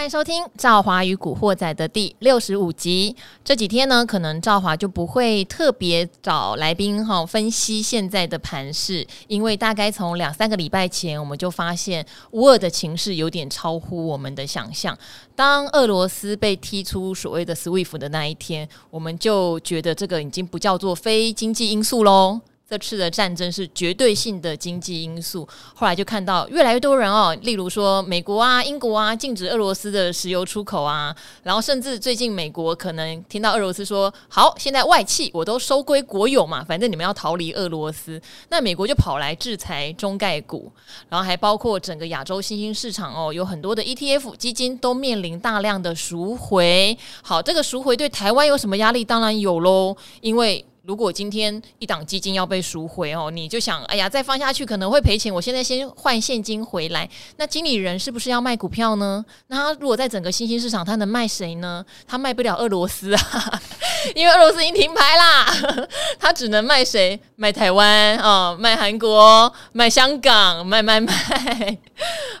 欢迎收听《赵华与古惑仔》的第六十五集。这几天呢，可能赵华就不会特别找来宾哈分析现在的盘势，因为大概从两三个礼拜前，我们就发现乌尔的情势有点超乎我们的想象。当俄罗斯被踢出所谓的 SWIFT 的那一天，我们就觉得这个已经不叫做非经济因素喽。这次的战争是绝对性的经济因素，后来就看到越来越多人哦，例如说美国啊、英国啊禁止俄罗斯的石油出口啊，然后甚至最近美国可能听到俄罗斯说好，现在外企我都收归国有嘛，反正你们要逃离俄罗斯，那美国就跑来制裁中概股，然后还包括整个亚洲新兴市场哦，有很多的 ETF 基金都面临大量的赎回。好，这个赎回对台湾有什么压力？当然有喽，因为。如果今天一档基金要被赎回哦，你就想，哎呀，再放下去可能会赔钱。我现在先换现金回来，那经理人是不是要卖股票呢？那他如果在整个新兴市场，他能卖谁呢？他卖不了俄罗斯啊，因为俄罗斯已经停牌啦。他只能卖谁？卖台湾啊，卖韩国，卖香港，卖卖卖。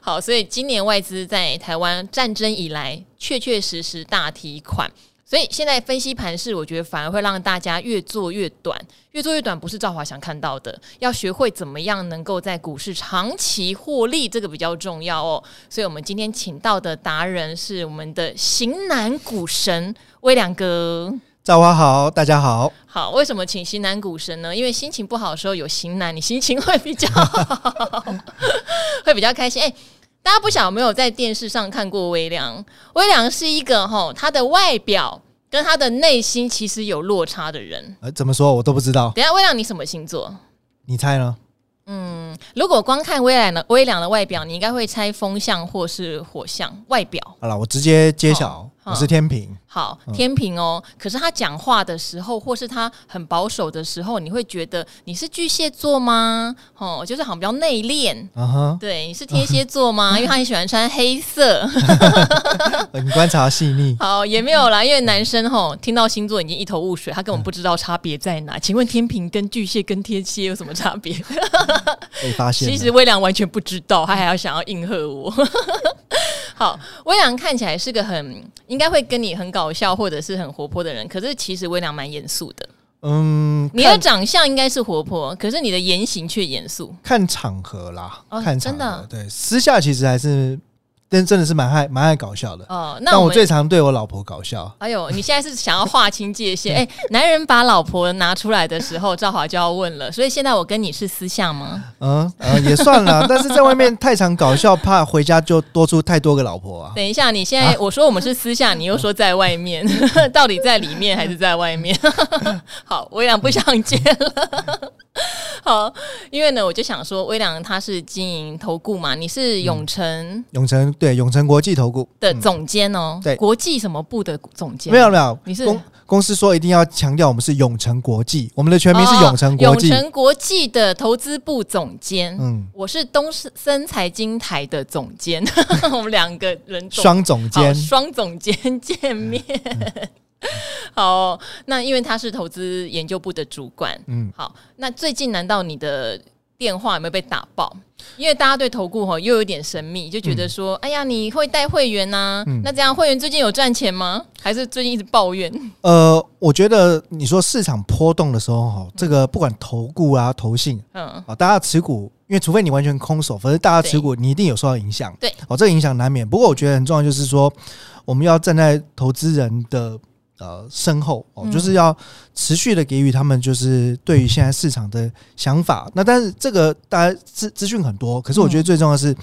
好，所以今年外资在台湾战争以来，确确实实大提款。所以现在分析盘势，我觉得反而会让大家越做越短，越做越短不是赵华想看到的。要学会怎么样能够在股市长期获利，这个比较重要哦。所以，我们今天请到的达人是我们的型男股神威良哥。赵华好，大家好。好，为什么请型男股神呢？因为心情不好的时候有型男，你心情会比较好 会比较开心。哎。大家不晓得有没有在电视上看过微良？微良是一个吼，他的外表跟他的内心其实有落差的人。呃，怎么说？我都不知道。等下，微良你什么星座？你猜呢？嗯，如果光看微良的微良的外表，你应该会猜风象或是火象外表。好了，我直接揭晓。哦我是天平，好天平哦。可是他讲话的时候，或是他很保守的时候，你会觉得你是巨蟹座吗？哦，就是好像比较内敛。嗯哼，对，你是天蝎座吗？因为他很喜欢穿黑色。你观察细腻。好，也没有啦，因为男生吼听到星座已经一头雾水，他根本不知道差别在哪。请问天平跟巨蟹跟天蝎有什么差别？被发现。其实微良完全不知道，他还要想要应和我。好，微良看起来是个很应该会跟你很搞笑或者是很活泼的人，可是其实微良蛮严肃的。嗯，你的长相应该是活泼，可是你的言行却严肃。看场合啦，哦、看场合。真的，对，私下其实还是。但真的是蛮爱蛮爱搞笑的哦。那我我最常对我老婆搞笑。哎呦，你现在是想要划清界限？哎、欸，男人把老婆拿出来的时候，赵华就要问了。所以现在我跟你是私下吗？嗯呃，也算了。但是在外面太常搞笑，怕回家就多出太多个老婆啊。等一下，你现在我说我们是私下，你又说在外面，到底在里面还是在外面？好，我俩不想接了。好，因为呢，我就想说，微良他是经营投顾嘛，你是永城、嗯、永诚对永诚国际投顾。的总监哦，嗯、对。国际什么部的总监？没有没有，你是公公司说一定要强调我们是永诚国际，我们的全名是永诚国际，永诚国际的投资部总监。嗯，我是东森财经台的总监，我们两个人双总监，双总监见面。嗯。好，那因为他是投资研究部的主管，嗯，好，那最近难道你的电话有没有被打爆？因为大家对投顾哈又有点神秘，就觉得说，嗯、哎呀，你会带会员呐、啊？嗯、那这样会员最近有赚钱吗？还是最近一直抱怨？呃，我觉得你说市场波动的时候哈，这个不管投顾啊、投信，嗯，啊，大家持股，因为除非你完全空手，否则大家持股你一定有受到影响。对，哦，这个影响难免。不过我觉得很重要，就是说我们要站在投资人的。呃，深厚哦，就是要持续的给予他们，就是对于现在市场的想法。那但是这个大家资资讯很多，可是我觉得最重要的是，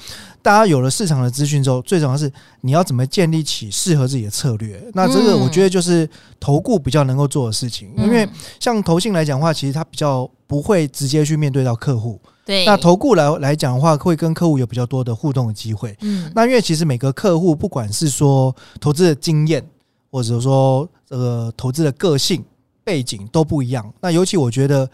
大家有了市场的资讯之后，最重要的是你要怎么建立起适合自己的策略。那这个我觉得就是投顾比较能够做的事情，因为像投信来讲的话，其实他比较不会直接去面对到客户。对，那投顾来来讲的话，会跟客户有比较多的互动的机会。嗯，那因为其实每个客户不管是说投资的经验。或者说，这个投资的个性背景都不一样。那尤其我觉得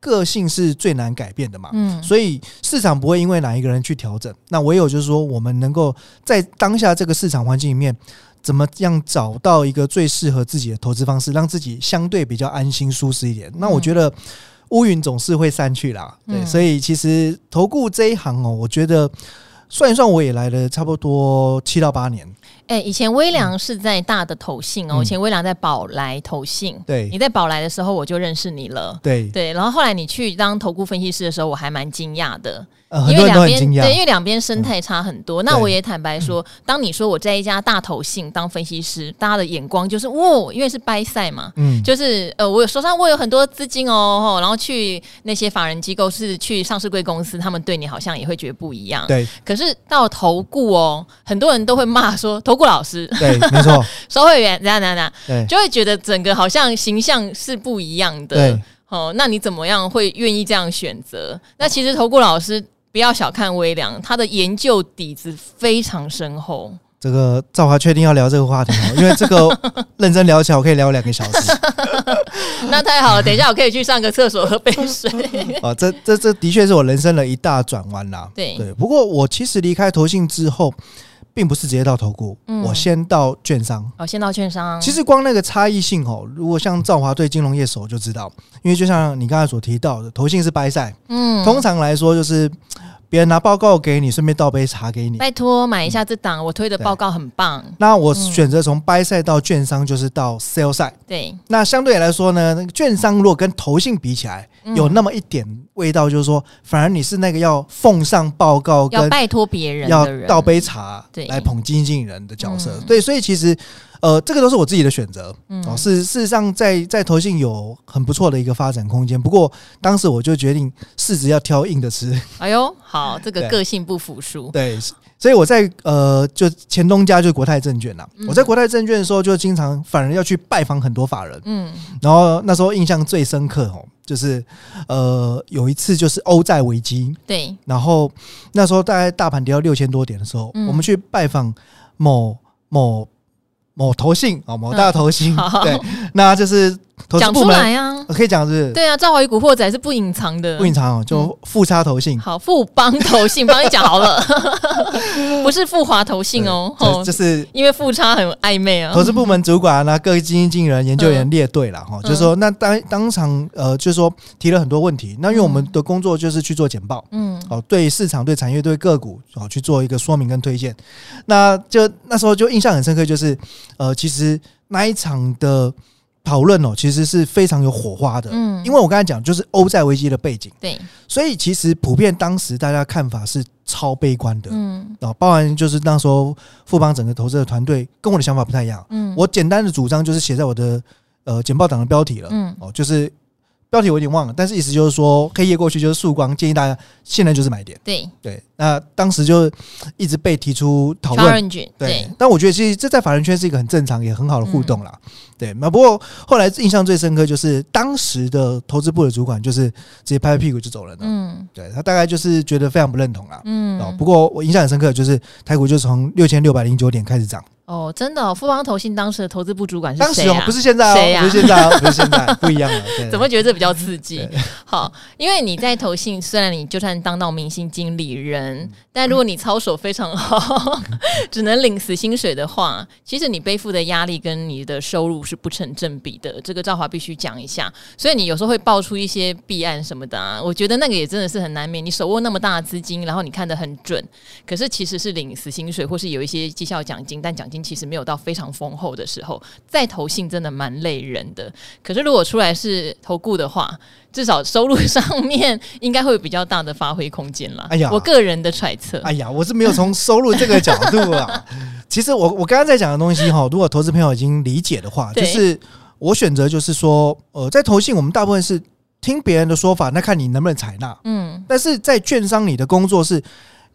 个性是最难改变的嘛。嗯，所以市场不会因为哪一个人去调整。那唯有就是说，我们能够在当下这个市场环境里面，怎么样找到一个最适合自己的投资方式，让自己相对比较安心舒适一点。那我觉得乌云总是会散去啦。对，所以其实投顾这一行哦，我觉得算一算，我也来了差不多七到八年。哎、欸，以前微良是在大的投信哦，嗯、以前微良在宝来投信。对，你在宝来的时候我就认识你了。对对，然后后来你去当投顾分析师的时候，我还蛮惊讶的。呃、因为两边对，因为两边生态差很多。嗯、那我也坦白说，当你说我在一家大投信当分析师，大家的眼光就是哇，因为是 buy side 嘛，嗯，就是呃，我有手上我有很多资金哦，然后去那些法人机构是去上市贵公司，他们对你好像也会觉得不一样。对，可是到投顾哦，很多人都会骂说投顾老师，对，没错，收会员怎样怎样怎样，对，就会觉得整个好像形象是不一样的。对，哦，那你怎么样会愿意这样选择？那其实投顾老师。不要小看微良，他的研究底子非常深厚。这个赵华确定要聊这个话题吗？因为这个认真聊起来，我可以聊两个小时。那太好了，等一下我可以去上个厕所喝杯水。啊，这这这的确是我人生的一大转弯啦。对对，不过我其实离开投信之后，并不是直接到投顾，嗯、我先到券商。哦，先到券商。其实光那个差异性哦，如果像赵华对金融业熟就知道，因为就像你刚才所提到的，投信是 buy side，嗯，通常来说就是。别人拿报告给你，顺便倒杯茶给你。拜托买一下这档，我推的报告很棒。那我选择从 buy side 到券商，就是到 sell side。对，那相对来说呢，那个券商如果跟投信比起来，有那么一点味道，就是说，反而你是那个要奉上报告，要拜托别人，要倒杯茶，对，来捧经理人的角色。对，所以其实。呃，这个都是我自己的选择。嗯，哦，事事实上在，在在投信有很不错的一个发展空间。不过当时我就决定市值要挑硬的吃。哎呦，好，这个个性不服输。对，所以我在呃，就前东家就是国泰证券呐。嗯、我在国泰证券的时候，就经常反而要去拜访很多法人。嗯，然后那时候印象最深刻哦，就是呃，有一次就是欧债危机。对，然后那时候大概大盘跌到六千多点的时候，嗯、我们去拜访某某。某头姓啊，某大投信，嗯、对，那就是。讲出来呀，可以讲是。对啊，赵华与古惑仔是不隐藏的，不隐藏哦，就富差投信。好，富邦投信帮你讲好了，不是富华投信哦。就是因为富差很暧昧啊。投资部门主管啊，各位基金经理人、研究员列队了哈，就是说那当当场呃，就是说提了很多问题。那因为我们的工作就是去做简报，嗯，哦，对市场、对产业、对个股哦去做一个说明跟推荐。那就那时候就印象很深刻，就是呃，其实那一场的。讨论哦，其实是非常有火花的。嗯，因为我刚才讲就是欧债危机的背景，对，所以其实普遍当时大家看法是超悲观的。嗯，啊，包含就是那时候富邦整个投资的团队跟我的想法不太一样。嗯，我简单的主张就是写在我的呃简报档的标题了。嗯，哦，就是。标题我有点忘了，但是意思就是说，黑夜过去就是曙光，建议大家现在就是买点。对对，那当时就一直被提出讨论。对，对但我觉得其实这在法人圈是一个很正常也很好的互动啦。嗯、对，那不过后来印象最深刻就是当时的投资部的主管就是直接拍拍屁股就走人了。嗯，对他大概就是觉得非常不认同啦。嗯，哦不过我印象很深刻就是台股就从六千六百零九点开始涨。哦，真的，哦，富邦投信当时的投资部主管是谁啊？当时哦，不是现在哦，啊、不是现在哦，不是现在，不一样了。怎么觉得这比较刺激？好，因为你在投信，虽然你就算当到明星经理人，但如果你操守非常好，只能领死薪水的话，其实你背负的压力跟你的收入是不成正比的。这个赵华必须讲一下。所以你有时候会爆出一些弊案什么的啊，我觉得那个也真的是很难免。你手握那么大的资金，然后你看得很准，可是其实是领死薪水，或是有一些绩效奖金，但奖金。其实没有到非常丰厚的时候，再投信真的蛮累人的。可是如果出来是投顾的话，至少收入上面应该会有比较大的发挥空间啦。哎呀，我个人的揣测。哎呀，我是没有从收入这个角度啊。其实我我刚刚在讲的东西哈，如果投资朋友已经理解的话，就是我选择就是说，呃，在投信我们大部分是听别人的说法，那看你能不能采纳。嗯，但是在券商里的工作是。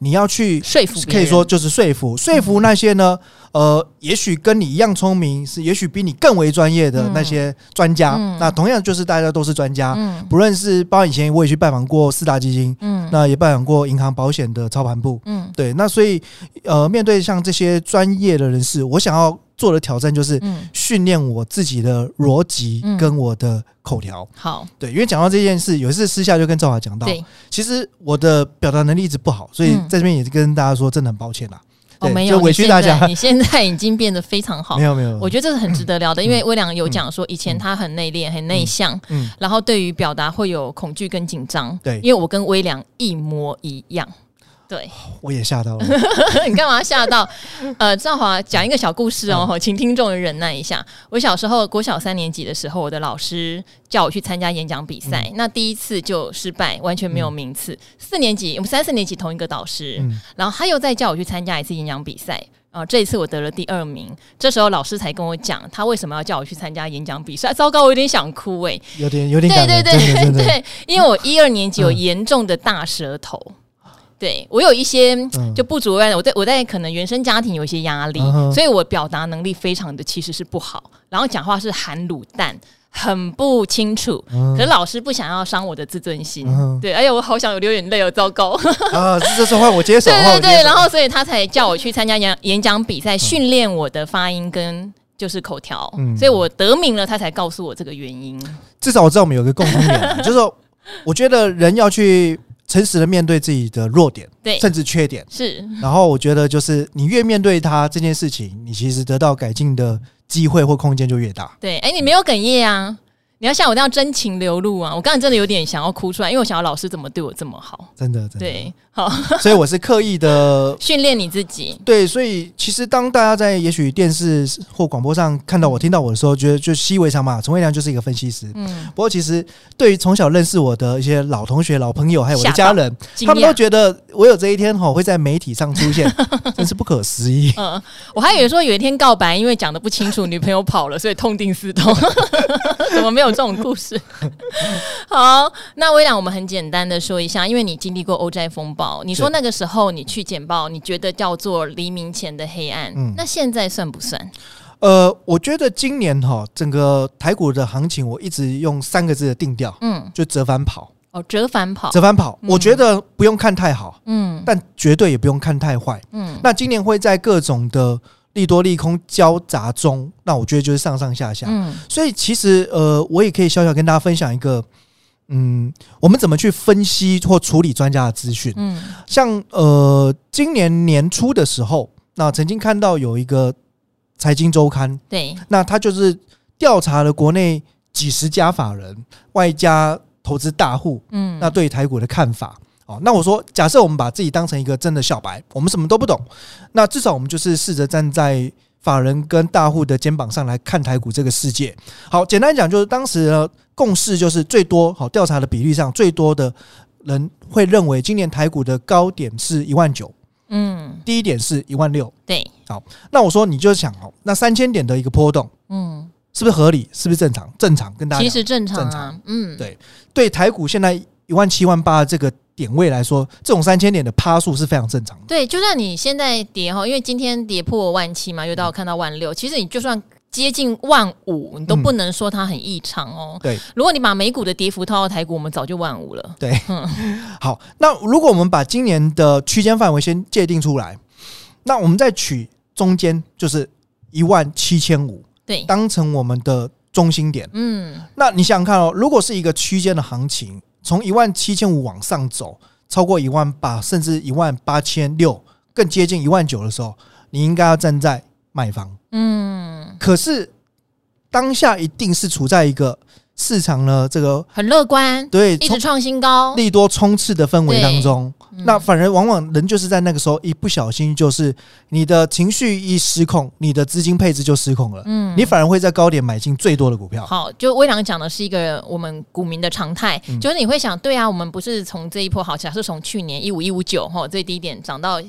你要去说服，可以说就是说服，说服那些呢，呃，也许跟你一样聪明，是也许比你更为专业的那些专家。那同样就是大家都是专家，不论是包括以前我也去拜访过四大基金，嗯，那也拜访过银行、保险的操盘部，嗯，对。那所以，呃，面对像这些专业的人士，我想要。做的挑战就是训练我自己的逻辑跟我的口条。好，对，因为讲到这件事，有一次私下就跟赵华讲到，其实我的表达能力一直不好，所以在这边也是跟大家说，真的很抱歉啦。哦，没有，委屈大家。你现在已经变得非常好。没有没有，我觉得这是很值得聊的，因为威良有讲说，以前他很内敛、很内向，嗯，然后对于表达会有恐惧跟紧张。对，因为我跟威良一模一样。对，我也吓到了。你干嘛吓到？呃，赵华讲一个小故事哦，嗯、请听众忍耐一下。我小时候国小三年级的时候，我的老师叫我去参加演讲比赛，嗯、那第一次就失败，完全没有名次。嗯、四年级，我们三四年级同一个导师，嗯、然后他又再叫我去参加一次演讲比赛。啊、呃，这一次我得了第二名。这时候老师才跟我讲，他为什么要叫我去参加演讲比赛。糟糕，我有点想哭哎、欸，有点有点感对对对对对，因为我一二年级有严重的大舌头。嗯对，我有一些就不足外的，我在我在可能原生家庭有一些压力，嗯、所以我表达能力非常的其实是不好，然后讲话是含卤蛋，很不清楚。嗯、可是老师不想要伤我的自尊心，嗯、对，哎呀，我好想有流眼泪哦，糟糕啊！这时候我接受，对对对，然后所以他才叫我去参加演演讲比赛，训练我的发音跟就是口条，嗯、所以我得名了，他才告诉我这个原因。至少我知道我们有个共同点，就是说我觉得人要去。诚实的面对自己的弱点，对，甚至缺点是。然后我觉得，就是你越面对它这件事情，你其实得到改进的机会或空间就越大。对，哎，你没有哽咽啊？你要像我这样真情流露啊！我刚才真的有点想要哭出来，因为我想要老师怎么对我这么好，真的，真的对，好，所以我是刻意的训练你自己。对，所以其实当大家在也许电视或广播上看到我、听到我的时候，觉得就习以为常嘛。陈慧良就是一个分析师，嗯。不过其实对于从小认识我的一些老同学、老朋友，还有我的家人，他们都觉得我有这一天哈会在媒体上出现，真是不可思议。嗯，我还以为说有一天告白，因为讲的不清楚，女朋友跑了，所以痛定思痛。怎么没有？这种故事，好，那微良，我们很简单的说一下，因为你经历过欧债风暴，你说那个时候你去简报，你觉得叫做黎明前的黑暗，嗯，那现在算不算？呃，我觉得今年哈，整个台股的行情，我一直用三个字的定调，嗯，就折返跑，哦，折返跑，折返跑，我觉得不用看太好，嗯，但绝对也不用看太坏，嗯，那今年会在各种的。利多利空交杂中，那我觉得就是上上下下。嗯，所以其实呃，我也可以小小跟大家分享一个，嗯，我们怎么去分析或处理专家的资讯。嗯，像呃，今年年初的时候，那曾经看到有一个财经周刊，对，那他就是调查了国内几十家法人外加投资大户，嗯，那对台股的看法。那我说，假设我们把自己当成一个真的小白，我们什么都不懂，那至少我们就是试着站在法人跟大户的肩膀上来看台股这个世界。好，简单讲就是当时呢共识就是最多好调查的比例上最多的人会认为今年台股的高点是一万九，嗯，低点是一万六，对。好，那我说你就想哦，那三千点的一个波动，嗯，是不是合理？是不是正常？正常跟大家其实正常啊，正常，嗯，对，对，台股现在一万七万八这个。点位来说，这种三千点的趴数是非常正常的。对，就算你现在跌哈，因为今天跌破万七嘛，又到看到万六，其实你就算接近万五，你都不能说它很异常哦。对，如果你把美股的跌幅套到台股，我们早就万五了。对，嗯，好，那如果我们把今年的区间范围先界定出来，那我们再取中间就是一万七千五，对，当成我们的中心点。嗯，那你想想看哦，如果是一个区间的行情。从一万七千五往上走，超过一万八，甚至一万八千六，更接近一万九的时候，你应该要站在卖方。嗯，可是当下一定是处在一个。市场呢，这个很乐观，对，一直创新高，利多冲刺的氛围当中，嗯、那反而往往人就是在那个时候一不小心，就是你的情绪一失控，你的资金配置就失控了，嗯，你反而会在高点买进最多的股票。好，就微良讲的是一个我们股民的常态，嗯、就是你会想，对啊，我们不是从这一波好，假设从去年一五一五九哈最低点涨到。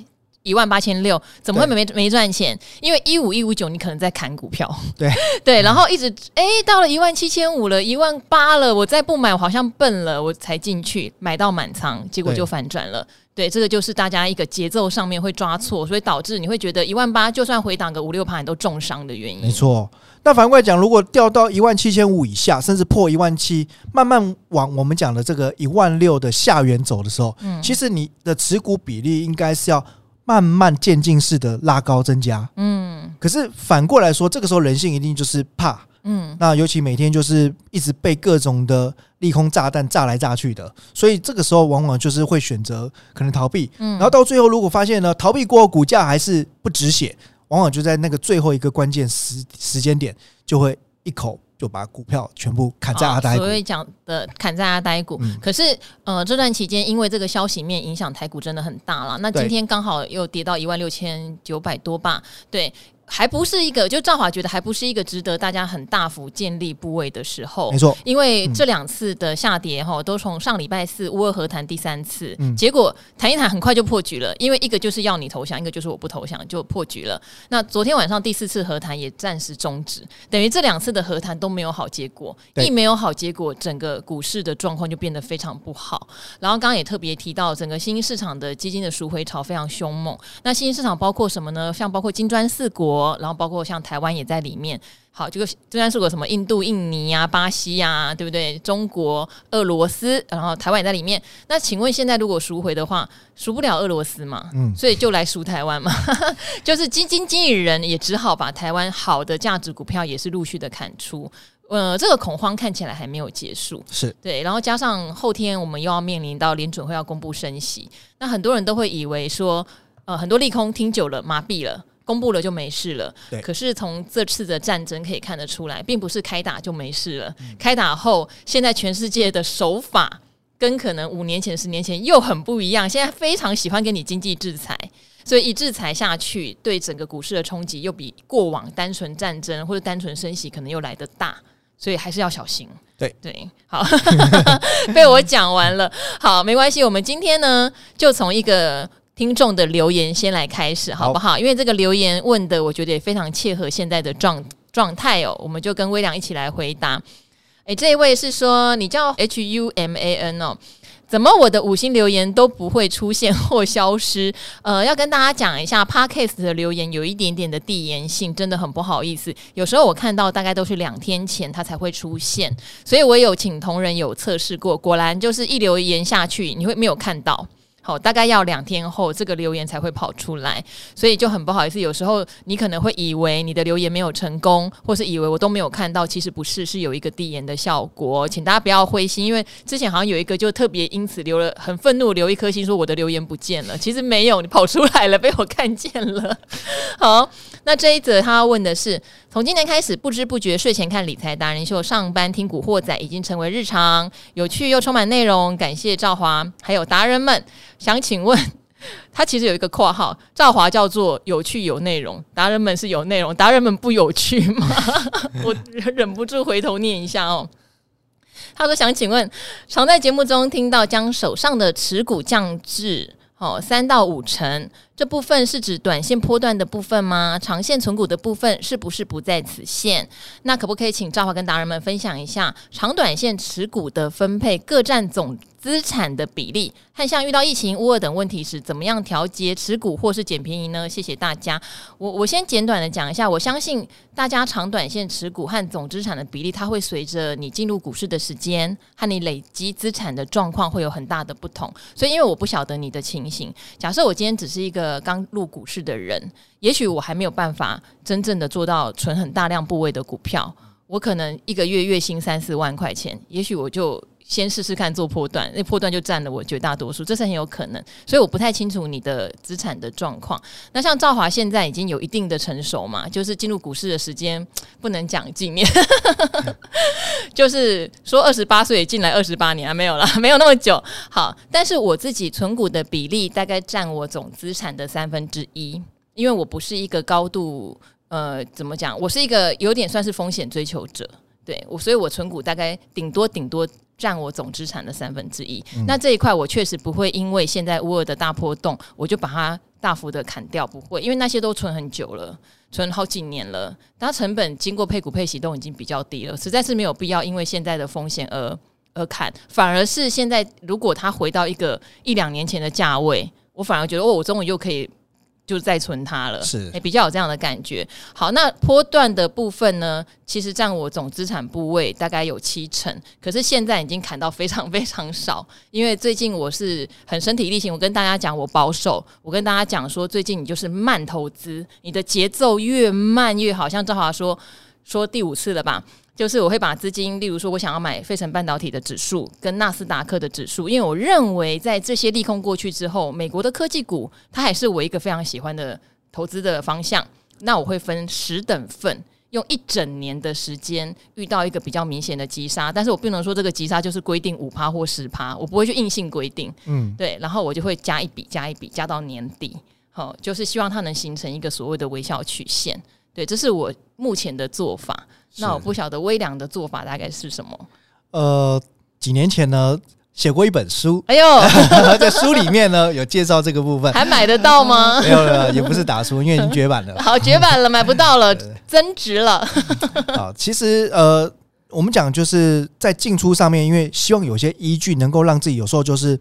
一万八千六，怎么会没没没赚钱？因为一五一五九，你可能在砍股票，对 对，然后一直哎、欸，到了一万七千五了，一万八了，我再不买，我好像笨了，我才进去买到满仓，结果就反转了。对，对，这个就是大家一个节奏上面会抓错，所以导致你会觉得一万八就算回档个五六盘你都重伤的原因。没错。那反过来讲，如果掉到一万七千五以下，甚至破一万七，慢慢往我们讲的这个一万六的下缘走的时候，嗯，其实你的持股比例应该是要。慢慢渐进式的拉高增加，嗯，可是反过来说，这个时候人性一定就是怕，嗯，那尤其每天就是一直被各种的利空炸弹炸来炸去的，所以这个时候往往就是会选择可能逃避，嗯，然后到最后如果发现呢，逃避过后股价还是不止血，往往就在那个最后一个关键时时间点就会一口就把股票全部砍在阿呆股。所谓讲的砍在阿呆股，嗯、可是呃这段期间因为这个消息面影响台股真的很大了。那今天刚好又跌到一万六千九百多吧？对。还不是一个，就赵华觉得还不是一个值得大家很大幅建立部位的时候。没错，因为这两次的下跌哈，都从上礼拜四乌俄和谈第三次，嗯、结果谈一谈很快就破局了。因为一个就是要你投降，一个就是我不投降，就破局了。那昨天晚上第四次和谈也暂时终止，等于这两次的和谈都没有好结果。一没有好结果，整个股市的状况就变得非常不好。然后刚刚也特别提到，整个新兴市场的基金的赎回潮非常凶猛。那新兴市场包括什么呢？像包括金砖四国。然后包括像台湾也在里面，好，这个虽然是个什么印度、印尼呀、啊、巴西呀、啊，对不对？中国、俄罗斯，然后台湾也在里面。那请问现在如果赎回的话，赎不了俄罗斯嘛？嗯，所以就来赎台湾嘛。就是基金经理人也只好把台湾好的价值股票也是陆续的砍出。呃，这个恐慌看起来还没有结束，是对。然后加上后天我们又要面临到联准会要公布升息，那很多人都会以为说，呃，很多利空听久了麻痹了。公布了就没事了，对。可是从这次的战争可以看得出来，并不是开打就没事了。嗯、开打后，现在全世界的手法跟可能五年前、十年前又很不一样。现在非常喜欢给你经济制裁，所以一制裁下去，对整个股市的冲击又比过往单纯战争或者单纯升息可能又来得大，所以还是要小心。对对，好，被我讲完了。好，没关系，我们今天呢，就从一个。听众的留言先来开始好不好？好，因为这个留言问的，我觉得也非常切合现在的状状态哦。我们就跟微良一起来回答。诶，这一位是说你叫 H U M A N 哦，怎么我的五星留言都不会出现或消失？呃，要跟大家讲一下，Podcast 的留言有一点点的递延性，真的很不好意思。有时候我看到大概都是两天前它才会出现，所以我有请同仁有测试过，果然就是一留言下去，你会没有看到。好，大概要两天后这个留言才会跑出来，所以就很不好意思。有时候你可能会以为你的留言没有成功，或是以为我都没有看到，其实不是，是有一个递延的效果。请大家不要灰心，因为之前好像有一个就特别因此留了很愤怒，留一颗心说我的留言不见了。其实没有，你跑出来了，被我看见了。好，那这一则他问的是，从今年开始不知不觉睡前看理财达人秀，上班听古惑仔已经成为日常，有趣又充满内容。感谢赵华，还有达人们。想请问，他其实有一个括号，赵华叫做有趣有内容，达人们是有内容，达人们不有趣吗？我忍不住回头念一下哦。他说想请问，常在节目中听到将手上的持股降至哦三到五成。这部分是指短线波段的部分吗？长线存股的部分是不是不在此限？那可不可以请赵华跟达人们分享一下长短线持股的分配各占总资产的比例？和像遇到疫情、乌俄等问题时，怎么样调节持股或是捡便宜呢？谢谢大家。我我先简短的讲一下，我相信大家长短线持股和总资产的比例，它会随着你进入股市的时间和你累积资产的状况会有很大的不同。所以，因为我不晓得你的情形，假设我今天只是一个。刚入股市的人，也许我还没有办法真正的做到存很大量部位的股票，我可能一个月月薪三四万块钱，也许我就先试试看做波段，那波段就占了我绝大多数，这是很有可能。所以我不太清楚你的资产的状况。那像赵华现在已经有一定的成熟嘛，就是进入股市的时间不能讲几年，就是说二十八岁进来二十八年啊没有啦，没有那么久。好，但是我自己存股的比例大概占我总资产的三分之一，因为我不是一个高度呃怎么讲，我是一个有点算是风险追求者。对我，所以我存股大概顶多顶多占我总资产的三分之一。嗯、那这一块我确实不会因为现在乌尔的大波动，我就把它大幅的砍掉，不会，因为那些都存很久了，存好几年了，它成本经过配股配息都已经比较低了，实在是没有必要因为现在的风险而而砍。反而是现在如果它回到一个一两年前的价位，我反而觉得哦，我终于又可以。就再存它了，是诶，比较有这样的感觉。好，那波段的部分呢，其实占我总资产部位大概有七成，可是现在已经砍到非常非常少。因为最近我是很身体力行，我跟大家讲我保守，我跟大家讲说，最近你就是慢投资，你的节奏越慢越好。像赵华说说第五次了吧。就是我会把资金，例如说，我想要买费城半导体的指数跟纳斯达克的指数，因为我认为在这些利空过去之后，美国的科技股它还是我一个非常喜欢的投资的方向。那我会分十等份，用一整年的时间遇到一个比较明显的急杀，但是我不能说这个急杀就是规定五趴或十趴，我不会去硬性规定，嗯，对，然后我就会加一笔加一笔加到年底，好，就是希望它能形成一个所谓的微笑曲线，对，这是我目前的做法。那我不晓得微良的做法大概是什么？呃，几年前呢，写过一本书，哎呦，在书里面呢有介绍这个部分，还买得到吗？没有了，也不是打书，因为已经绝版了。好，绝版了，买不到了，增值了。好，其实呃，我们讲就是在进出上面，因为希望有些依据能够让自己有时候就是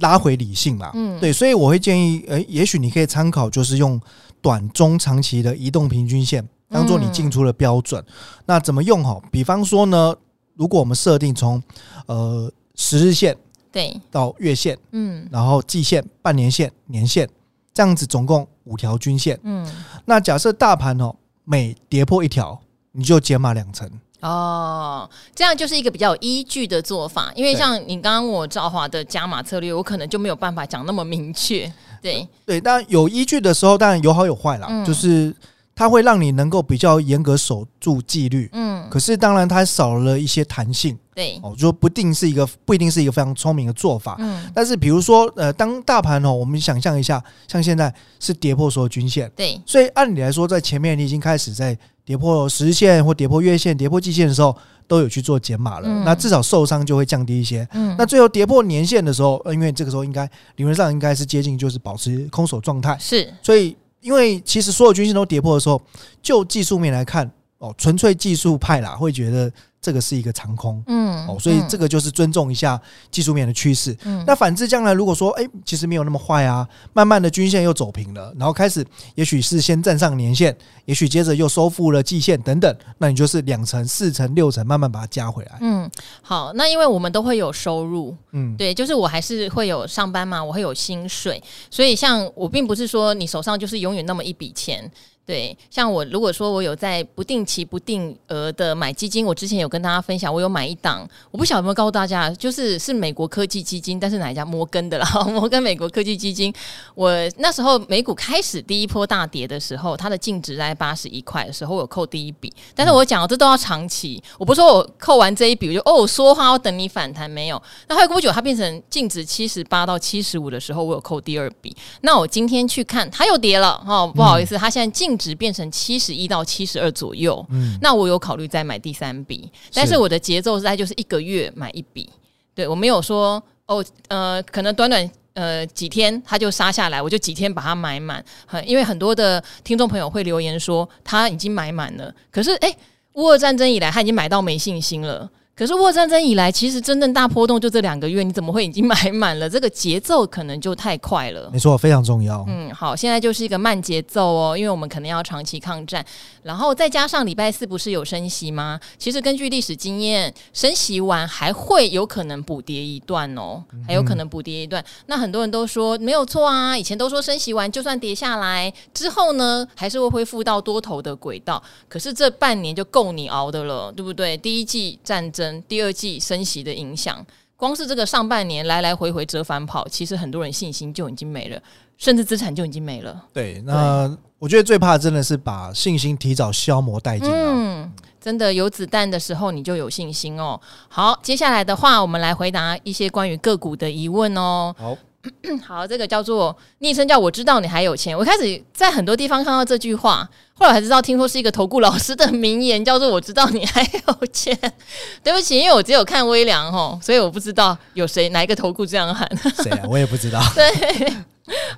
拉回理性嘛。嗯，对，所以我会建议，诶，也许你可以参考，就是用短中长期的移动平均线当做你进出的标准。那怎么用？哈，比方说呢，如果我们设定从呃。十日线对到月线，嗯，然后季线、半年线、年线，这样子总共五条均线，嗯，那假设大盘哦每跌破一条，你就减码两成哦，这样就是一个比较有依据的做法。因为像你刚刚问我兆华的加码策略，我可能就没有办法讲那么明确。对对，当然有依据的时候，当然有好有坏啦，嗯、就是。它会让你能够比较严格守住纪律，嗯，可是当然它少了一些弹性，对，哦，就不定是一个不一定是一个非常聪明的做法，嗯，但是比如说，呃，当大盘哦，我们想象一下，像现在是跌破所有均线，对，所以按理来说，在前面你已经开始在跌破十日线或跌破月线、跌破季线的时候，都有去做减码了，嗯，那至少受伤就会降低一些，嗯，那最后跌破年线的时候，因为这个时候应该理论上应该是接近就是保持空手状态，是，所以。因为其实所有均线都跌破的时候，就技术面来看，哦，纯粹技术派啦，会觉得。这个是一个长空，嗯，哦，所以这个就是尊重一下技术面的趋势。嗯，那反之，将来如果说，哎，其实没有那么坏啊，慢慢的均线又走平了，然后开始，也许是先站上年线，也许接着又收复了季线等等，那你就是两层、四层、六层，慢慢把它加回来。嗯，好，那因为我们都会有收入，嗯，对，就是我还是会有上班嘛，我会有薪水，所以像我并不是说你手上就是永远那么一笔钱。对，像我如果说我有在不定期不定额的买基金，我之前有跟大家分享，我有买一档，我不晓得有没有告诉大家，就是是美国科技基金，但是哪一家摩根的啦，摩根美国科技基金。我那时候美股开始第一波大跌的时候，它的净值在八十一块的时候，我有扣第一笔。但是我讲这都要长期，我不是说我扣完这一笔我就哦我说话，要等你反弹没有。那后来不久，它变成净值七十八到七十五的时候，我有扣第二笔。那我今天去看，它又跌了哦，不好意思，它现在净值变成七十一到七十二左右，嗯，那我有考虑再买第三笔，但是我的节奏是在就是一个月买一笔，对，我没有说哦，呃，可能短短呃几天它就杀下来，我就几天把它买满，很因为很多的听众朋友会留言说他已经买满了，可是诶，乌俄战争以来他已经买到没信心了。可是，俄战争以来，其实真正大波动就这两个月，你怎么会已经买满了？这个节奏可能就太快了。没错，非常重要。嗯，好，现在就是一个慢节奏哦，因为我们可能要长期抗战，然后再加上礼拜四不是有升息吗？其实根据历史经验，升息完还会有可能补跌一段哦，还有可能补跌一段。嗯、那很多人都说没有错啊，以前都说升息完就算跌下来之后呢，还是会恢复到多头的轨道。可是这半年就够你熬的了，对不对？第一季战争。第二季升息的影响，光是这个上半年来来回回折返跑，其实很多人信心就已经没了，甚至资产就已经没了。对，那对我觉得最怕真的是把信心提早消磨殆尽。嗯，真的有子弹的时候，你就有信心哦。好，接下来的话，我们来回答一些关于个股的疑问哦。好。好，这个叫做昵称叫我知道你还有钱。我开始在很多地方看到这句话，后来才知道听说是一个投顾老师的名言，叫做我知道你还有钱。对不起，因为我只有看微凉哦，所以我不知道有谁哪一个投顾这样喊。谁啊？我也不知道。对，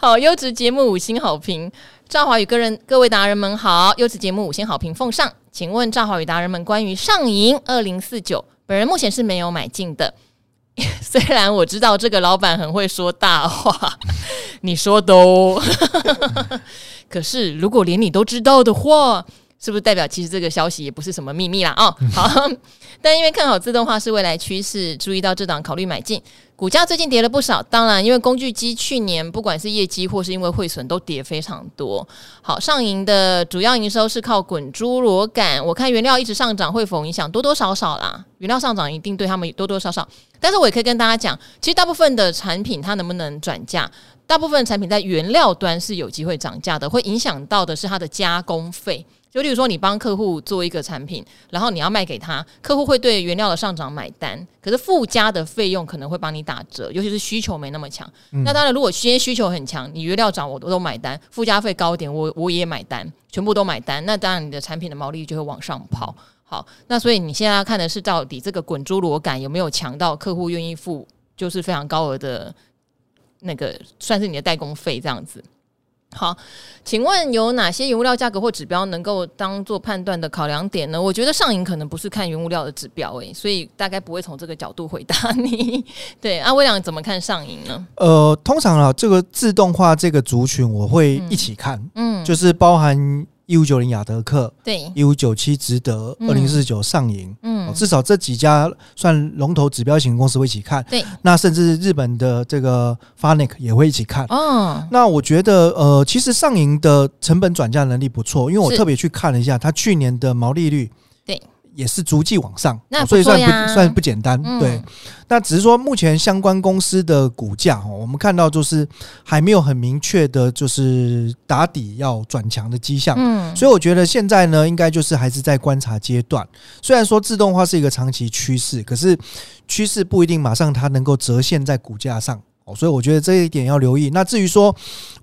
好，优质节目五星好评。赵华宇个人各位达人们好，优质节目五星好评奉上。请问赵华宇达人们关于上银二零四九，本人目前是没有买进的。虽然我知道这个老板很会说大话，你说的哦，可是如果连你都知道的话，是不是代表其实这个消息也不是什么秘密啦？哦，好，但因为看好自动化是未来趋势，注意到这档考虑买进。股价最近跌了不少，当然，因为工具机去年不管是业绩或是因为汇损都跌非常多。好，上银的主要营收是靠滚珠螺杆，我看原料一直上涨，会否影响？多多少少啦，原料上涨一定对他们多多少少。但是我也可以跟大家讲，其实大部分的产品它能不能转价，大部分产品在原料端是有机会涨价的，会影响到的是它的加工费。就例如说，你帮客户做一个产品，然后你要卖给他，客户会对原料的上涨买单，可是附加的费用可能会帮你打折，尤其是需求没那么强。嗯、那当然，如果今天需求很强，你原料涨我都买单，附加费高点我我也买单，全部都买单，那当然你的产品的毛利就会往上跑。好，那所以你现在要看的是到底这个滚珠螺杆有没有强到客户愿意付，就是非常高额的那个算是你的代工费这样子。好，请问有哪些原物料价格或指标能够当做判断的考量点呢？我觉得上影可能不是看原物料的指标，诶，所以大概不会从这个角度回答你。对，阿威良怎么看上影呢？呃，通常啊，这个自动化这个族群我会一起看，嗯，嗯就是包含。一五九零雅德克，对，一五九七值得，二零四九上银，嗯，至少这几家算龙头指标型公司会一起看，对，那甚至日本的这个 Fanuc 也会一起看，嗯，那我觉得呃，其实上银的成本转嫁能力不错，因为我特别去看了一下，它去年的毛利率，对。也是逐季往上，那所以算不算不简单？嗯、对，那只是说目前相关公司的股价哦，我们看到就是还没有很明确的，就是打底要转强的迹象。嗯，所以我觉得现在呢，应该就是还是在观察阶段。虽然说自动化是一个长期趋势，可是趋势不一定马上它能够折现在股价上哦，所以我觉得这一点要留意。那至于说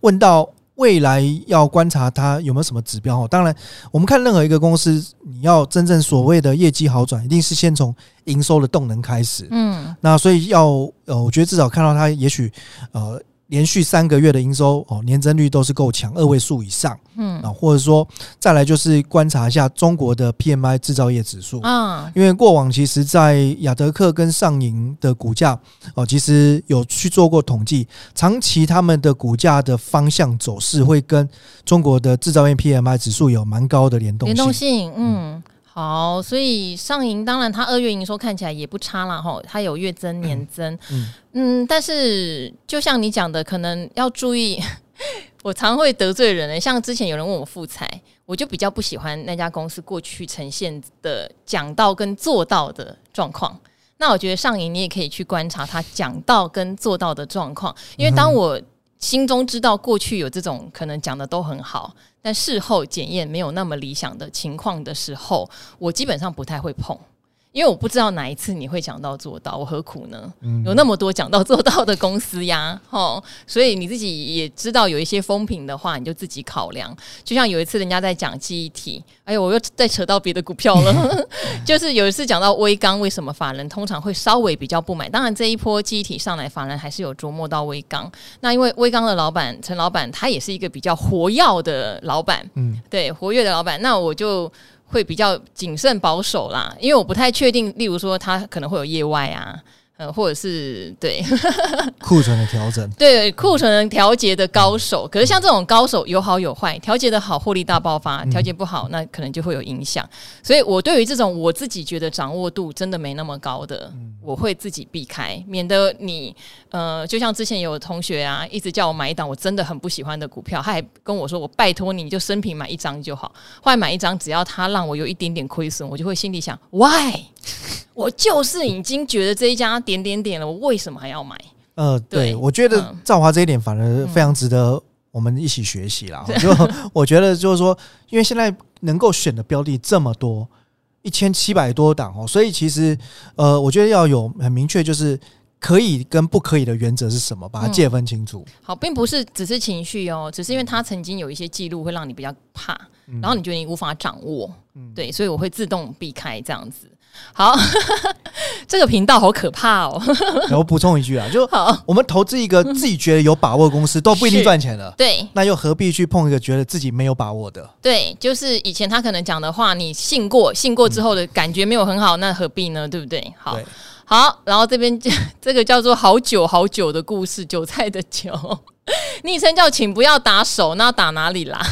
问到。未来要观察它有没有什么指标哦。当然，我们看任何一个公司，你要真正所谓的业绩好转，一定是先从营收的动能开始。嗯，那所以要呃，我觉得至少看到它，也许呃。连续三个月的营收哦，年增率都是够强，二位数以上，嗯。啊，或者说再来就是观察一下中国的 PMI 制造业指数。啊，因为过往其实，在亚德克跟上银的股价哦，其实有去做过统计，长期他们的股价的方向走势会跟中国的制造业 PMI 指数有蛮高的联动性，联动性，嗯。好，所以上银当然，它二月营收看起来也不差啦。哈，它有月增、年增，嗯，嗯，但是就像你讲的，可能要注意，我常会得罪人呢。像之前有人问我富采，我就比较不喜欢那家公司过去呈现的讲到跟做到的状况。那我觉得上银你也可以去观察它讲到跟做到的状况，因为当我心中知道过去有这种可能讲的都很好。但事后检验没有那么理想的情况的时候，我基本上不太会碰。因为我不知道哪一次你会讲到做到，我何苦呢？有那么多讲到做到的公司呀，吼！所以你自己也知道有一些风评的话，你就自己考量。就像有一次人家在讲记忆体，哎呦，我又再扯到别的股票了。就是有一次讲到威刚，为什么法人通常会稍微比较不买？当然这一波记忆体上来，法人还是有琢磨到威刚。那因为威刚的老板陈老板，他也是一个比较活跃的老板，嗯，对，活跃的老板，那我就。会比较谨慎保守啦，因为我不太确定，例如说他可能会有业外啊。呃，或者是对 库存的调整，对库存调节的高手。可是像这种高手有好有坏，调节的好获利大爆发，调节不好那可能就会有影响。所以我对于这种我自己觉得掌握度真的没那么高的，我会自己避开，免得你呃，就像之前有同学啊，一直叫我买一档我真的很不喜欢的股票，他还跟我说我拜托你，你就生平买一张就好，后来买一张，只要他让我有一点点亏损，我就会心里想，why？我就是已经觉得这一家点点点了，我为什么还要买？呃，对，对我觉得兆华这一点反而非常值得我们一起学习啦。嗯、就 我觉得就是说，因为现在能够选的标的这么多，一千七百多档哦，所以其实呃，我觉得要有很明确，就是可以跟不可以的原则是什么，把它界分清楚。嗯、好，并不是只是情绪哦，只是因为他曾经有一些记录会让你比较怕，嗯、然后你觉得你无法掌握，嗯、对，所以我会自动避开这样子。好，这个频道好可怕哦！我补充一句啊，就好，我们投资一个自己觉得有把握的公司都不一定赚钱了，对，那又何必去碰一个觉得自己没有把握的？对，就是以前他可能讲的话，你信过，信过之后的感觉没有很好，那何必呢？对不对？好，对好，然后这边这 这个叫做好久好久的故事，韭菜的韭，昵称叫请不要打手，那打哪里啦？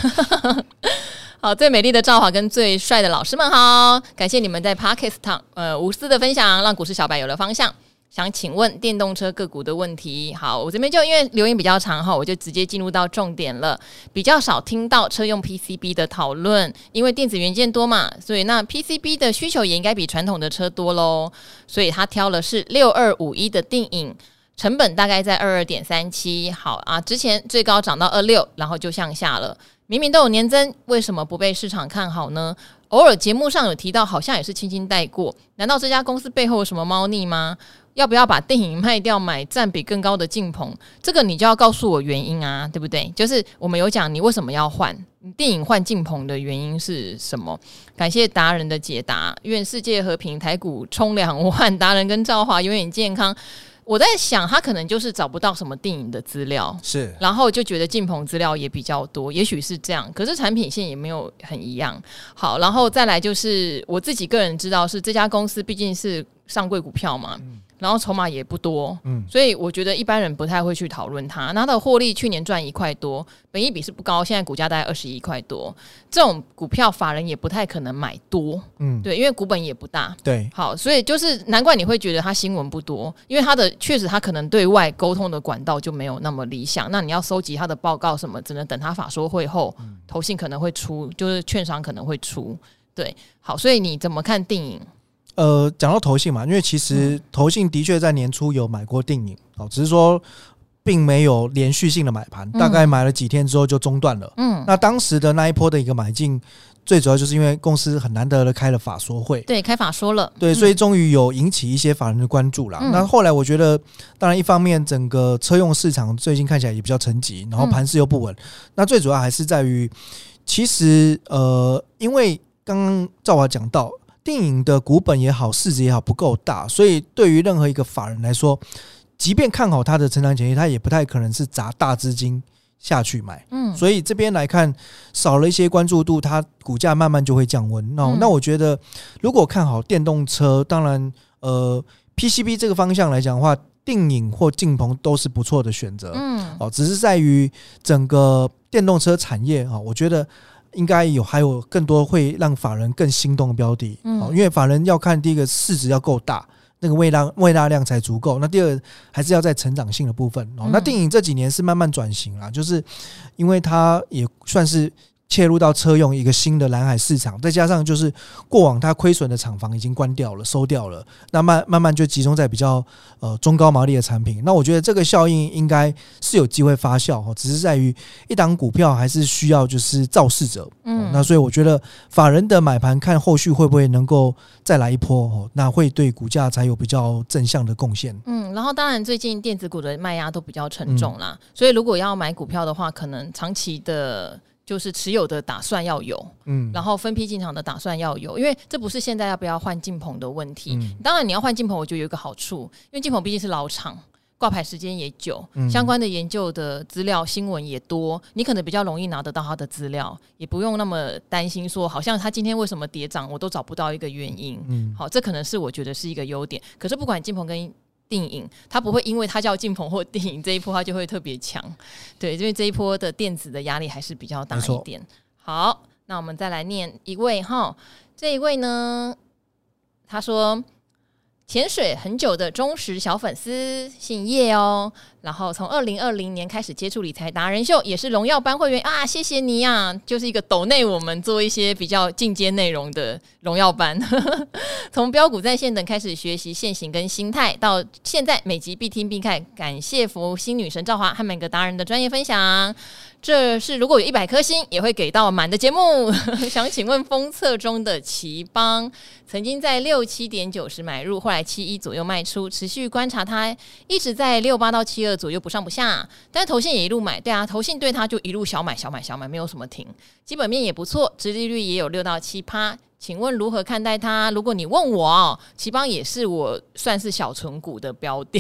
好，最美丽的赵华跟最帅的老师们好，感谢你们在 Podcast 上呃无私的分享，让股市小白有了方向。想请问电动车个股的问题。好，我这边就因为留言比较长哈，我就直接进入到重点了。比较少听到车用 PCB 的讨论，因为电子元件多嘛，所以那 PCB 的需求也应该比传统的车多喽。所以他挑了是六二五一的电影。成本大概在二二点三七，好啊，之前最高涨到二六，然后就向下了。明明都有年增，为什么不被市场看好呢？偶尔节目上有提到，好像也是轻轻带过。难道这家公司背后有什么猫腻吗？要不要把电影卖掉，买占比更高的晋鹏？这个你就要告诉我原因啊，对不对？就是我们有讲你为什么要换电影换晋鹏的原因是什么？感谢达人的解答。愿世界和平，台股冲两万，达人跟赵华永远健康。我在想，他可能就是找不到什么电影的资料，是，然后就觉得进鹏资料也比较多，也许是这样。可是产品线也没有很一样。好，然后再来就是我自己个人知道是这家公司毕竟是上柜股票嘛。嗯然后筹码也不多，嗯，所以我觉得一般人不太会去讨论它。它的获利去年赚一块多，本益比是不高，现在股价大概二十一块多。这种股票法人也不太可能买多，嗯，对，因为股本也不大，对，好，所以就是难怪你会觉得它新闻不多，因为它的确实它可能对外沟通的管道就没有那么理想。那你要收集它的报告什么，只能等它法说会后，投信可能会出，就是券商可能会出，对，好，所以你怎么看电影？呃，讲到投信嘛，因为其实投信的确在年初有买过电影哦，只是说并没有连续性的买盘，大概买了几天之后就中断了。嗯，那当时的那一波的一个买进，最主要就是因为公司很难得的开了法说会，对，开法说了，对，所以终于有引起一些法人的关注了。嗯、那后来我觉得，当然一方面整个车用市场最近看起来也比较沉寂，然后盘势又不稳，嗯、那最主要还是在于，其实呃，因为刚刚赵华讲到。电影的股本也好，市值也好，不够大，所以对于任何一个法人来说，即便看好它的成长潜力，他也不太可能是砸大资金下去买。嗯，所以这边来看，少了一些关注度，它股价慢慢就会降温。那那我觉得，如果看好电动车，当然，呃，PCB 这个方向来讲的话，电影或镜鹏都是不错的选择。嗯，哦，只是在于整个电动车产业啊，我觉得。应该有还有更多会让法人更心动的标的，嗯，因为法人要看第一个市值要够大，那个未量未大量才足够。那第二还是要在成长性的部分哦。那电影这几年是慢慢转型啦，就是因为它也算是。切入到车用一个新的蓝海市场，再加上就是过往它亏损的厂房已经关掉了、收掉了，那慢慢慢就集中在比较呃中高毛利的产品。那我觉得这个效应应该是有机会发酵哈，只是在于一档股票还是需要就是造势者。嗯，那所以我觉得法人的买盘看后续会不会能够再来一波哦，那会对股价才有比较正向的贡献。嗯，然后当然最近电子股的卖压都比较沉重啦，所以如果要买股票的话，可能长期的。就是持有的打算要有，嗯，然后分批进场的打算要有，因为这不是现在要不要换进棚的问题。嗯、当然，你要换进棚，我觉得有一个好处，因为晋鹏毕竟是老厂，挂牌时间也久，嗯、相关的研究的资料、新闻也多，你可能比较容易拿得到他的资料，也不用那么担心说，好像他今天为什么跌涨，我都找不到一个原因。嗯，好，这可能是我觉得是一个优点。可是不管金鹏跟电影，它不会因为它叫进棚或电影这一波，它就会特别强。对，因为这一波的电子的压力还是比较大一点。好，那我们再来念一位哈，这一位呢，他说。潜水很久的忠实小粉丝，姓叶哦。然后从二零二零年开始接触理财达人秀，也是荣耀班会员啊，谢谢你呀、啊！就是一个抖内我们做一些比较进阶内容的荣耀班。从标股在线等开始学习现行跟心态，到现在每集必听必看。感谢服务新女神赵华和每个达人的专业分享。这是如果有一百颗星，也会给到满的节目。想请问封测中的奇邦，曾经在六七点九时买入，后来七一左右卖出，持续观察它，一直在六八到七二左右不上不下。但投信也一路买，对啊，投信对它就一路小买小买小买，没有什么停。基本面也不错，殖利率也有六到七趴。请问如何看待它？如果你问我哦，奇邦也是我算是小存股的标的，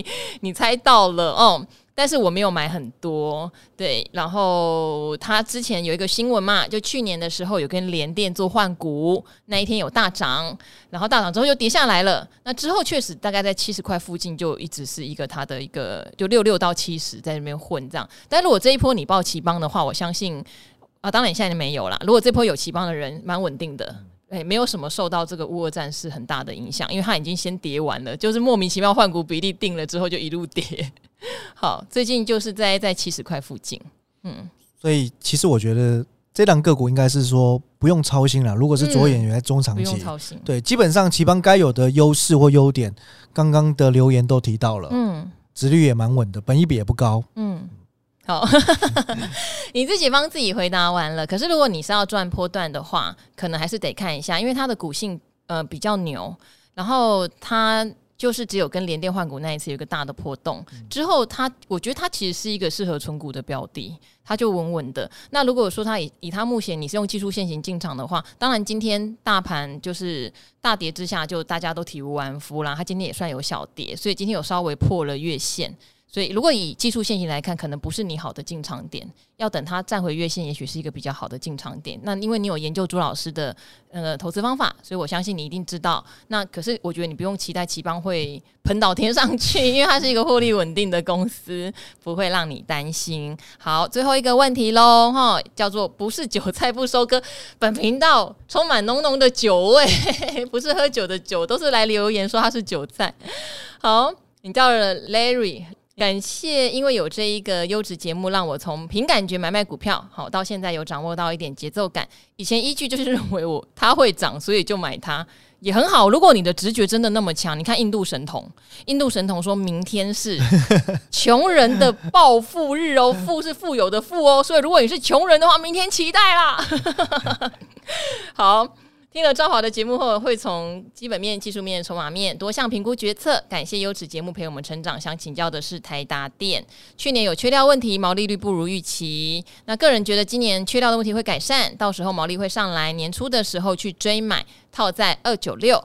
你猜到了哦。但是我没有买很多，对。然后他之前有一个新闻嘛，就去年的时候有跟联电做换股，那一天有大涨，然后大涨之后又跌下来了。那之后确实大概在七十块附近就一直是一个它的一个就六六到七十在那边混这样。但如果这一波你报奇邦的话，我相信啊，当然现在没有啦。如果这波有奇邦的人，蛮稳定的。哎，没有什么受到这个乌俄战事很大的影响，因为它已经先跌完了，就是莫名其妙换股比例定了之后就一路跌。好，最近就是在在七十块附近，嗯，所以其实我觉得这档个股应该是说不用操心了。如果是着眼于在中长期，嗯、不用操心。对，基本上頎邦该有的优势或优点，刚刚的留言都提到了，嗯。殖率也蛮稳的，本益比也不高。嗯，好，你自己帮自己回答完了。可是如果你是要赚波段的话，可能还是得看一下，因为它的股性呃比较牛，然后它。就是只有跟联电换股那一次有一个大的波动之后，它我觉得它其实是一个适合存股的标的，它就稳稳的。那如果说它以以它目前你是用技术线型进场的话，当然今天大盘就是大跌之下，就大家都体无完肤啦。它今天也算有小跌，所以今天有稍微破了月线。所以，如果以技术线型来看，可能不是你好的进场点，要等它站回月线，也许是一个比较好的进场点。那因为你有研究朱老师的呃投资方法，所以我相信你一定知道。那可是我觉得你不用期待頎邦会喷到天上去，因为它是一个获利稳定的公司，不会让你担心。好，最后一个问题喽，哈，叫做不是韭菜不收割。本频道充满浓浓的酒味，不是喝酒的酒，都是来留言说它是韭菜。好，你叫了 Larry。感谢，因为有这一个优质节目，让我从凭感觉买卖股票，好到现在有掌握到一点节奏感。以前依据就是认为我它会涨，所以就买它，也很好。如果你的直觉真的那么强，你看印度神童，印度神童说明天是穷人的暴富日哦，富是富有的富哦，所以如果你是穷人的话，明天期待啦。好。听了赵华的节目后，会从基本面、技术面、筹码面多项评估决策。感谢优质节目陪我们成长。想请教的是台达电，去年有缺料问题，毛利率不如预期。那个人觉得今年缺料的问题会改善，到时候毛利会上来。年初的时候去追买，套在二九六，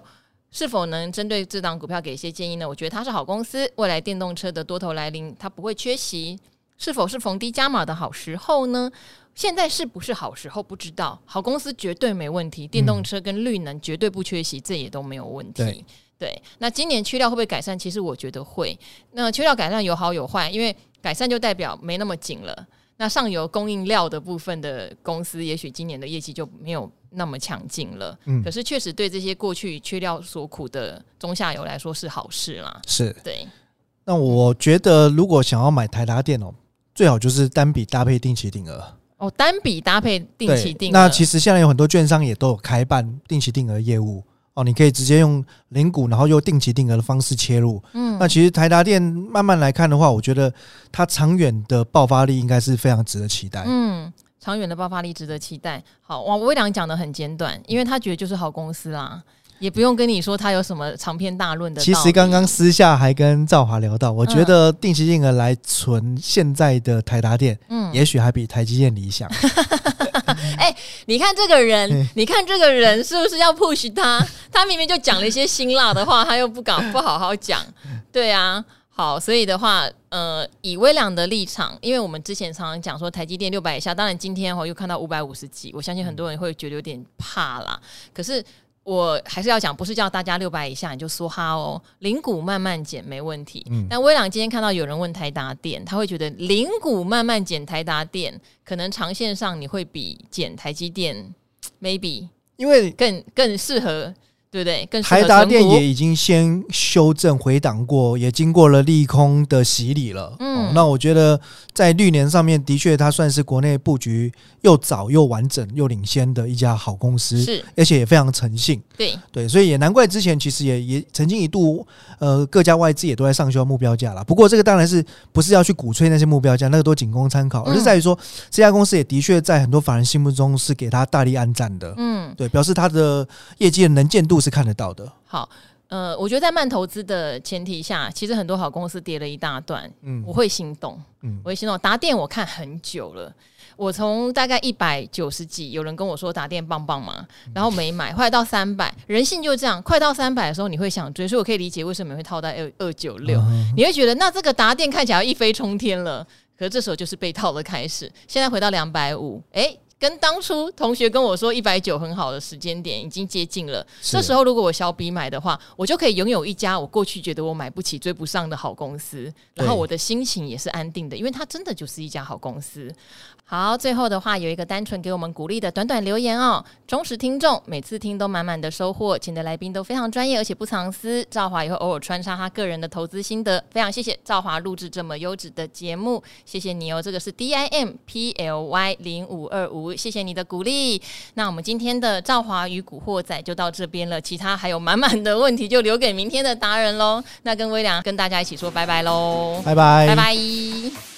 是否能针对这档股票给一些建议呢？我觉得它是好公司，未来电动车的多头来临，它不会缺席。是否是逢低加码的好时候呢？现在是不是好时候？不知道。好公司绝对没问题，电动车跟绿能绝对不缺席，这也都没有问题。对，对，那今年缺料会不会改善？其实我觉得会。那缺料改善有好有坏，因为改善就代表没那么紧了。那上游供应料的部分的公司，也许今年的业绩就没有那么强劲了。嗯，可是确实对这些过去缺料所苦的中下游来说是好事啦。是对。那我觉得，如果想要买台达电哦，最好就是单笔搭配定期定额。哦，单笔搭配定期定额。那其实现在有很多券商也都有开办定期定额业务哦，你可以直接用零股，然后用定期定额的方式切入。嗯，那其实台达电慢慢来看的话，我觉得它长远的爆发力应该是非常值得期待。嗯，长远的爆发力值得期待。好，王威良讲的很简短，因为他觉得就是好公司啦。也不用跟你说他有什么长篇大论的。其实刚刚私下还跟赵华聊到，我觉得定期定额来存现在的台达电，嗯，也许还比台积电理想。哎、欸，你看这个人，你看这个人是不是要 push 他？他明明就讲了一些辛辣的话，他又不敢 不好好讲。对啊，好，所以的话，呃，以微良的立场，因为我们之前常常讲说台积电六百以下，当然今天我又看到五百五十几，我相信很多人会觉得有点怕啦。可是。我还是要讲，不是叫大家六百以下你就梭哈哦，零股慢慢减没问题。嗯，但威朗今天看到有人问台达电，他会觉得零股慢慢减台达电，可能长线上你会比减台积电 maybe 因为更更适合。对不对？跟台达电也已经先修正回档过，也经过了利空的洗礼了。嗯、哦，那我觉得在绿联上面，的确它算是国内布局又早又完整又领先的一家好公司，是，而且也非常诚信。对对，所以也难怪之前其实也也曾经一度，呃，各家外资也都在上修目标价了。不过这个当然是不是要去鼓吹那些目标价，那个都仅供参考，而是在于说、嗯、这家公司也的确在很多法人心目中是给他大力安赞的。嗯，对，表示他的业绩的能见度是看得到的。好，呃，我觉得在慢投资的前提下，其实很多好公司跌了一大段，嗯，我会心动，嗯，我会心动。达电我看很久了，我从大概一百九十几，有人跟我说达电棒棒嘛，然后没买，后来到三百，人性就这样，快到三百的时候你会想追，所以我可以理解为什么会套在二二九六，你会觉得那这个达电看起来一飞冲天了，可是这时候就是被套的开始。现在回到两百五，哎。跟当初同学跟我说一百九很好的时间点已经接近了，这时候如果我小笔买的话，我就可以拥有一家我过去觉得我买不起、追不上的好公司，然后我的心情也是安定的，因为它真的就是一家好公司。好，最后的话有一个单纯给我们鼓励的短短留言哦，忠实听众，每次听都满满的收获，请的来宾都非常专业，而且不藏私。赵华也会偶尔穿插他个人的投资心得，非常谢谢赵华录制这么优质的节目，谢谢你哦。这个是 D I M P L Y 零五二五。谢谢你的鼓励。那我们今天的赵华与古惑仔就到这边了，其他还有满满的问题就留给明天的达人喽。那跟微良跟大家一起说拜拜喽，拜拜，拜拜。